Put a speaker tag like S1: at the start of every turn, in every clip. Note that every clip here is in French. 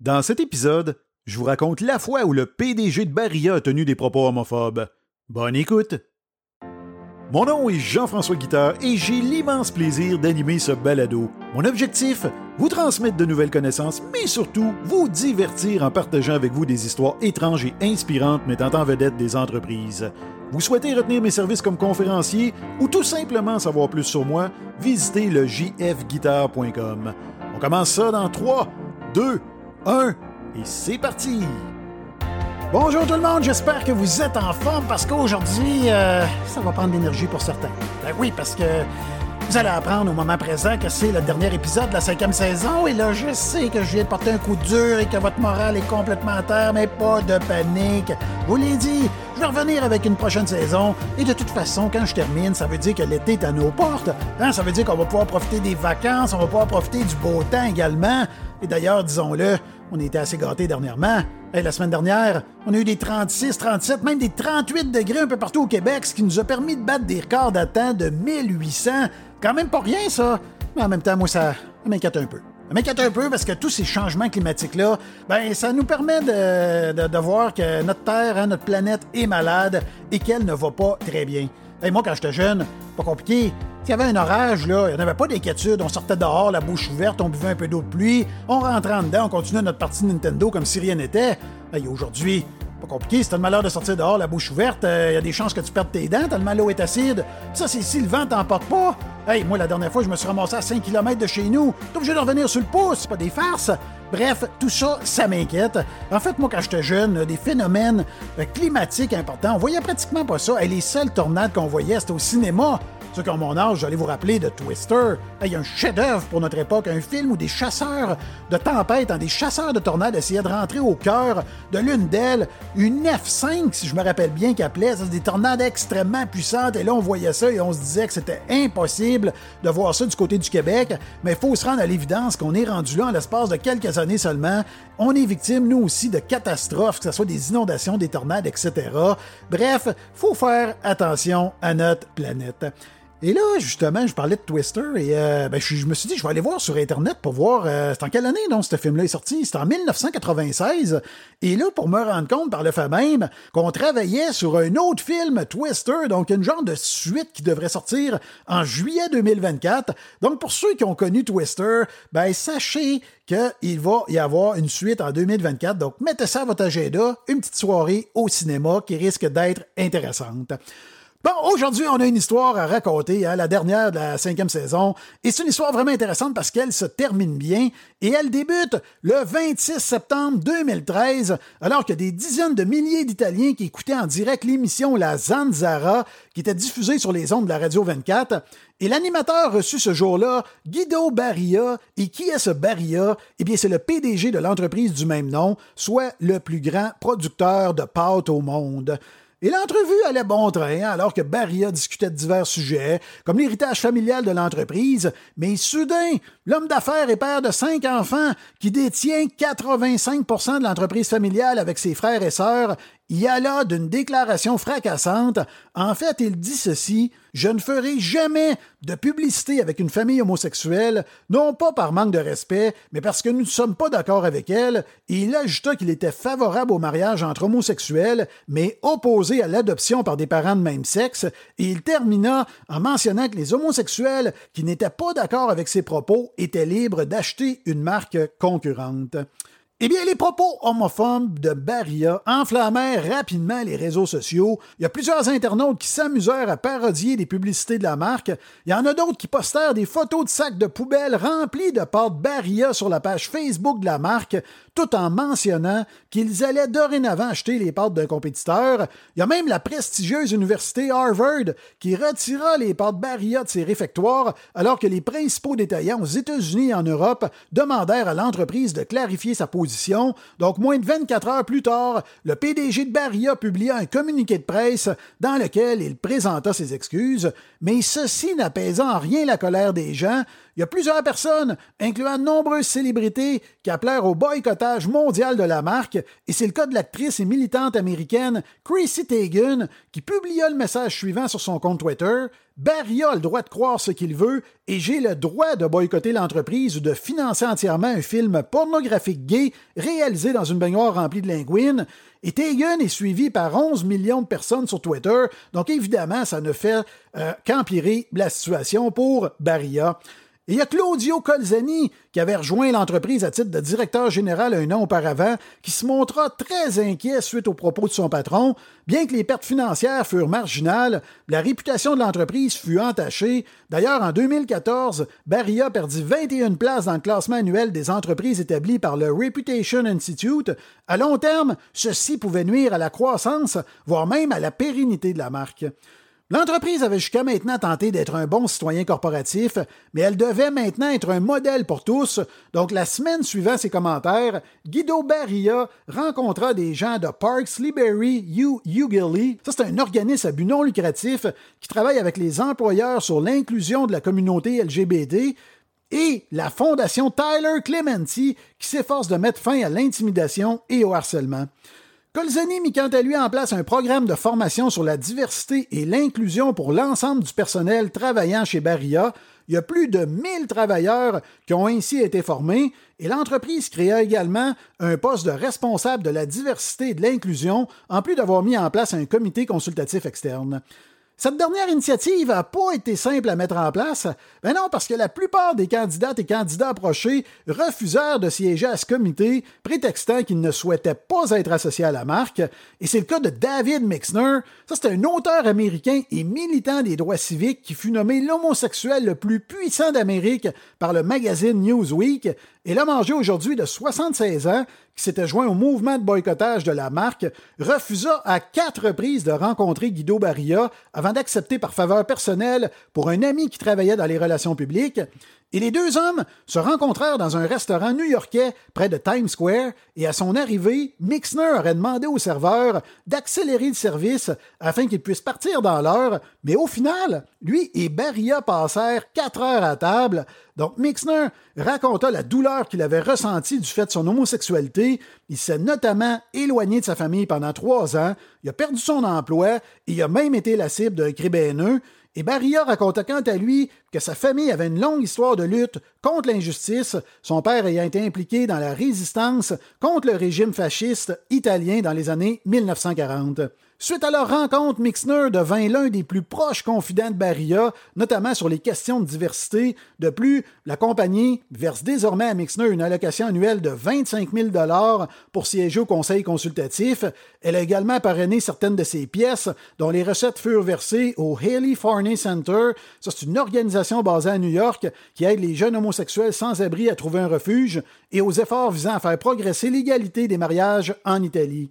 S1: Dans cet épisode, je vous raconte la fois où le PDG de Barilla a tenu des propos homophobes. Bonne écoute! Mon nom est Jean-François Guitard et j'ai l'immense plaisir d'animer ce balado. Mon objectif, vous transmettre de nouvelles connaissances, mais surtout vous divertir en partageant avec vous des histoires étranges et inspirantes mettant en vedette des entreprises. Vous souhaitez retenir mes services comme conférencier ou tout simplement savoir plus sur moi, visitez le jfguitar.com. On commence ça dans 3, 2, 1 et c'est parti! Bonjour tout le monde, j'espère que vous êtes en forme parce qu'aujourd'hui, euh, ça va prendre l'énergie pour certains. Ben oui, parce que vous allez apprendre au moment présent que c'est le dernier épisode de la cinquième saison et là, je sais que je viens de porter un coup dur et que votre morale est complètement à terre, mais pas de panique. Vous l'ai dit, je vais revenir avec une prochaine saison et de toute façon, quand je termine, ça veut dire que l'été est à nos portes. Hein, ça veut dire qu'on va pouvoir profiter des vacances, on va pouvoir profiter du beau temps également. Et d'ailleurs, disons-le, on était assez gâtés dernièrement. la semaine dernière, on a eu des 36, 37, même des 38 degrés un peu partout au Québec, ce qui nous a permis de battre des records d'attente de 1800. Quand même pas rien, ça. Mais en même temps, moi, ça, m'inquiète un peu. M'inquiète un peu parce que tous ces changements climatiques-là, ben, ça nous permet de, voir que notre Terre, hein, notre planète est malade et qu'elle ne va pas très bien. Et moi, quand j'étais jeune, pas compliqué. S'il y avait un orage, il n'y en avait pas d'inquiétude. On sortait dehors, la bouche ouverte, on buvait un peu d'eau de pluie, on rentrait en dedans, on continuait notre partie Nintendo comme si rien n'était. Et aujourd'hui, pas compliqué, si t'as le malheur de sortir dehors, la bouche ouverte, il euh, y a des chances que tu perdes tes dents, tellement l'eau est acide. Ça, c'est si le vent t'emporte pas. Hey, moi, la dernière fois, je me suis ramassé à 5 km de chez nous. T'es obligé de revenir sur le pouce, c'est pas des farces. Bref, tout ça, ça m'inquiète. En fait, moi, quand j'étais jeune, des phénomènes euh, climatiques importants, on voyait pratiquement pas ça. Et les seules tornades qu'on voyait, c'était au cinéma. Ceux qui ont mon âge, j'allais vous rappeler de Twister. Il y a un chef-d'œuvre pour notre époque, un film où des chasseurs de tempêtes, hein, des chasseurs de tornades essayaient de rentrer au cœur de l'une d'elles, une F5, si je me rappelle bien, qu'elle appelait. des tornades extrêmement puissantes. Et là, on voyait ça et on se disait que c'était impossible de voir ça du côté du Québec. Mais il faut se rendre à l'évidence qu'on est rendu là en l'espace de quelques années seulement. On est victime, nous aussi, de catastrophes, que ce soit des inondations, des tornades, etc. Bref, faut faire attention à notre planète. Et là, justement, je parlais de Twister et euh, ben, je, me suis dit, je vais aller voir sur Internet pour voir, euh, c'est en quelle année, non, ce film-là est sorti? C'est en 1996. Et là, pour me rendre compte par le fait même qu'on travaillait sur un autre film, Twister, donc une genre de suite qui devrait sortir en juillet 2024. Donc, pour ceux qui ont connu Twister, ben, sachez qu'il va y avoir une suite en 2024. Donc, mettez ça à votre agenda, une petite soirée au cinéma qui risque d'être intéressante. Bon, aujourd'hui, on a une histoire à raconter, hein, la dernière de la cinquième saison, et c'est une histoire vraiment intéressante parce qu'elle se termine bien, et elle débute le 26 septembre 2013, alors que des dizaines de milliers d'Italiens qui écoutaient en direct l'émission La Zanzara, qui était diffusée sur les ondes de la Radio 24, et l'animateur reçu ce jour-là, Guido Barilla. Et qui est ce Barilla? Eh bien, c'est le PDG de l'entreprise du même nom, soit le plus grand producteur de pâtes au monde. Et l'entrevue allait bon train, hein, alors que Barria discutait de divers sujets, comme l'héritage familial de l'entreprise, mais soudain, l'homme d'affaires et père de cinq enfants, qui détient 85% de l'entreprise familiale avec ses frères et sœurs, y alla d'une déclaration fracassante. En fait, il dit ceci Je ne ferai jamais de publicité avec une famille homosexuelle, non pas par manque de respect, mais parce que nous ne sommes pas d'accord avec elle. Il ajouta qu'il était favorable au mariage entre homosexuels, mais opposé à l'adoption par des parents de même sexe. Et il termina en mentionnant que les homosexuels qui n'étaient pas d'accord avec ses propos étaient libres d'acheter une marque concurrente. Eh bien, les propos homophobes de Barria enflammèrent rapidement les réseaux sociaux. Il y a plusieurs internautes qui s'amusèrent à parodier des publicités de la marque. Il y en a d'autres qui postèrent des photos de sacs de poubelles remplis de pâtes Barilla sur la page Facebook de la marque, tout en mentionnant qu'ils allaient dorénavant acheter les pâtes d'un compétiteur. Il y a même la prestigieuse université Harvard qui retira les pâtes Barilla de ses réfectoires alors que les principaux détaillants aux États-Unis et en Europe demandèrent à l'entreprise de clarifier sa position donc, moins de 24 heures plus tard, le PDG de Barilla publia un communiqué de presse dans lequel il présenta ses excuses, mais ceci n'apaisant en rien la colère des gens Il y a plusieurs personnes, incluant de nombreuses célébrités, qui appelèrent au boycottage mondial de la marque, et c'est le cas de l'actrice et militante américaine Chrissy Teigen, qui publia le message suivant sur son compte Twitter Barry a le droit de croire ce qu'il veut et j'ai le droit de boycotter l'entreprise ou de financer entièrement un film pornographique gay réalisé dans une baignoire remplie de linguines. Et Tegan est suivi par 11 millions de personnes sur Twitter, donc évidemment, ça ne fait euh, qu'empirer la situation pour Barilla. Et il y a Claudio Colzani, qui avait rejoint l'entreprise à titre de directeur général un an auparavant, qui se montra très inquiet suite aux propos de son patron. Bien que les pertes financières furent marginales, la réputation de l'entreprise fut entachée. D'ailleurs, en 2014, Barilla perdit 21 places dans le classement annuel des entreprises établies par le Reputation Institute. À long terme, ceci pouvait nuire à la croissance, voire même à la pérennité de la marque. L'entreprise avait jusqu'à maintenant tenté d'être un bon citoyen corporatif, mais elle devait maintenant être un modèle pour tous. Donc, la semaine suivant ses commentaires, Guido Barilla rencontra des gens de Parks Liberty U Ugly. Ça, c'est un organisme à but non lucratif qui travaille avec les employeurs sur l'inclusion de la communauté LGBT et la fondation Tyler Clementi qui s'efforce de mettre fin à l'intimidation et au harcèlement. Colzani mit quant à lui en place un programme de formation sur la diversité et l'inclusion pour l'ensemble du personnel travaillant chez Barilla. Il y a plus de 1000 travailleurs qui ont ainsi été formés et l'entreprise créa également un poste de responsable de la diversité et de l'inclusion, en plus d'avoir mis en place un comité consultatif externe. Cette dernière initiative n'a pas été simple à mettre en place. Ben non, parce que la plupart des candidates et candidats approchés refusèrent de siéger à ce comité, prétextant qu'ils ne souhaitaient pas être associés à la marque. Et c'est le cas de David Mixner. Ça, c'est un auteur américain et militant des droits civiques qui fut nommé l'homosexuel le plus puissant d'Amérique par le magazine Newsweek. Et âgé aujourd'hui de 76 ans qui s'était joint au mouvement de boycottage de la marque, refusa à quatre reprises de rencontrer Guido Barilla avant d'accepter par faveur personnelle pour un ami qui travaillait dans les relations publiques et les deux hommes se rencontrèrent dans un restaurant new-yorkais près de Times Square, et à son arrivée, Mixner aurait demandé au serveur d'accélérer le service afin qu'il puisse partir dans l'heure, mais au final, lui et Barilla passèrent quatre heures à table. Donc Mixner raconta la douleur qu'il avait ressentie du fait de son homosexualité. Il s'est notamment éloigné de sa famille pendant trois ans, il a perdu son emploi et il a même été la cible d'un cri et Barilla raconta quant à lui que sa famille avait une longue histoire de lutte contre l'injustice, son père ayant été impliqué dans la résistance contre le régime fasciste italien dans les années 1940. Suite à leur rencontre, Mixner devint l'un des plus proches confidents de Barilla, notamment sur les questions de diversité. De plus, la compagnie verse désormais à Mixner une allocation annuelle de 25 000 pour siéger au conseil consultatif. Elle a également parrainé certaines de ses pièces, dont les recettes furent versées au Haley Farney Center. c'est une organisation basée à New York qui aide les jeunes homosexuels sans abri à trouver un refuge et aux efforts visant à faire progresser l'égalité des mariages en Italie.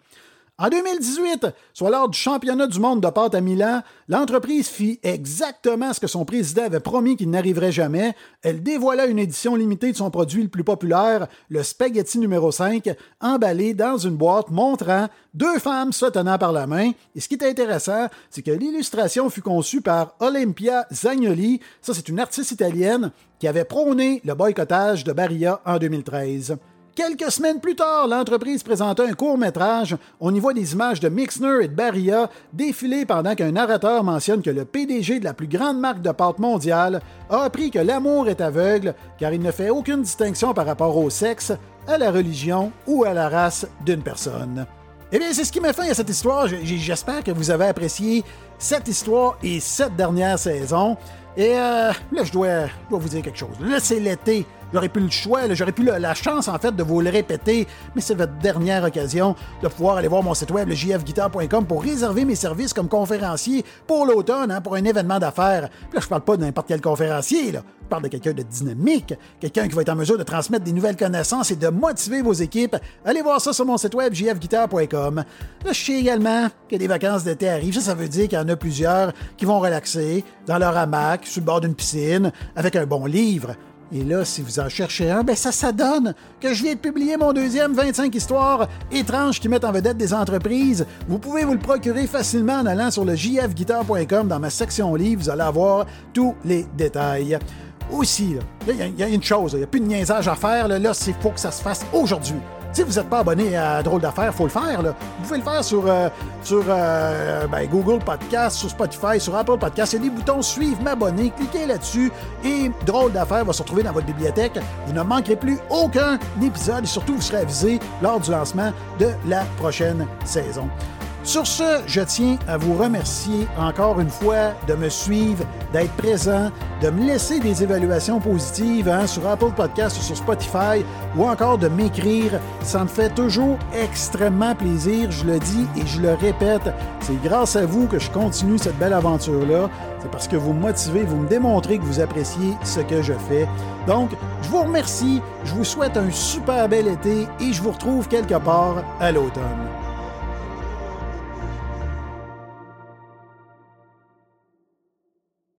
S1: En 2018, soit lors du championnat du monde de pâte à Milan, l'entreprise fit exactement ce que son président avait promis qu'il n'arriverait jamais. Elle dévoila une édition limitée de son produit le plus populaire, le spaghetti numéro 5, emballé dans une boîte montrant deux femmes se tenant par la main. Et ce qui est intéressant, c'est que l'illustration fut conçue par Olympia Zagnoli. Ça, c'est une artiste italienne qui avait prôné le boycottage de Barilla en 2013. Quelques semaines plus tard, l'entreprise présenta un court métrage. On y voit des images de Mixner et de Barilla défiler pendant qu'un narrateur mentionne que le PDG de la plus grande marque de pâte mondiale a appris que l'amour est aveugle car il ne fait aucune distinction par rapport au sexe, à la religion ou à la race d'une personne. Eh bien, c'est ce qui m'a fait à cette histoire. J'espère que vous avez apprécié cette histoire et cette dernière saison. Et euh, là, je dois, je dois vous dire quelque chose. Là, c'est l'été. J'aurais pu le choix, j'aurais pu la chance en fait de vous le répéter, mais c'est votre dernière occasion de pouvoir aller voir mon site web, le jfguitar.com, pour réserver mes services comme conférencier pour l'automne, hein, pour un événement d'affaires. Là, je parle pas de n'importe quel conférencier, là. Je parle de quelqu'un de dynamique, quelqu'un qui va être en mesure de transmettre des nouvelles connaissances et de motiver vos équipes. Allez voir ça sur mon site web, jfguitar.com. Là, je sais également que les vacances d'été arrivent. Ça, ça veut dire qu'il y en a plusieurs qui vont relaxer dans leur hamac, sur le bord d'une piscine, avec un bon livre. Et là, si vous en cherchez un, ben ça, ça donne que je viens de publier mon deuxième 25 histoires étranges qui mettent en vedette des entreprises. Vous pouvez vous le procurer facilement en allant sur le jfguitar.com dans ma section livre. Vous allez avoir tous les détails. aussi, il y, a une chose, il n'y a plus de niaisage à faire. Là, là c'est faut que ça se fasse aujourd'hui. Si vous n'êtes pas abonné à Drôle d'affaires, faut le faire. Vous pouvez le faire sur, euh, euh, ben, Google Podcast, sur Spotify, sur Apple Podcast. Il y a des boutons Suivre, m'abonner. Cliquez là-dessus et Drôle d'affaires va se retrouver dans votre bibliothèque. Vous ne manquerez plus aucun épisode et surtout, vous serez avisé lors du lancement de la prochaine saison. Sur ce, je tiens à vous remercier encore une fois de me suivre, d'être présent, de me laisser des évaluations positives hein, sur Apple Podcast ou sur Spotify ou encore de m'écrire. Ça me fait toujours extrêmement plaisir, je le dis et je le répète. C'est grâce à vous que je continue cette belle aventure-là. C'est parce que vous me motivez, vous me démontrez que vous appréciez ce que je fais. Donc, je vous remercie, je vous souhaite un super bel été et je vous retrouve quelque part à l'automne.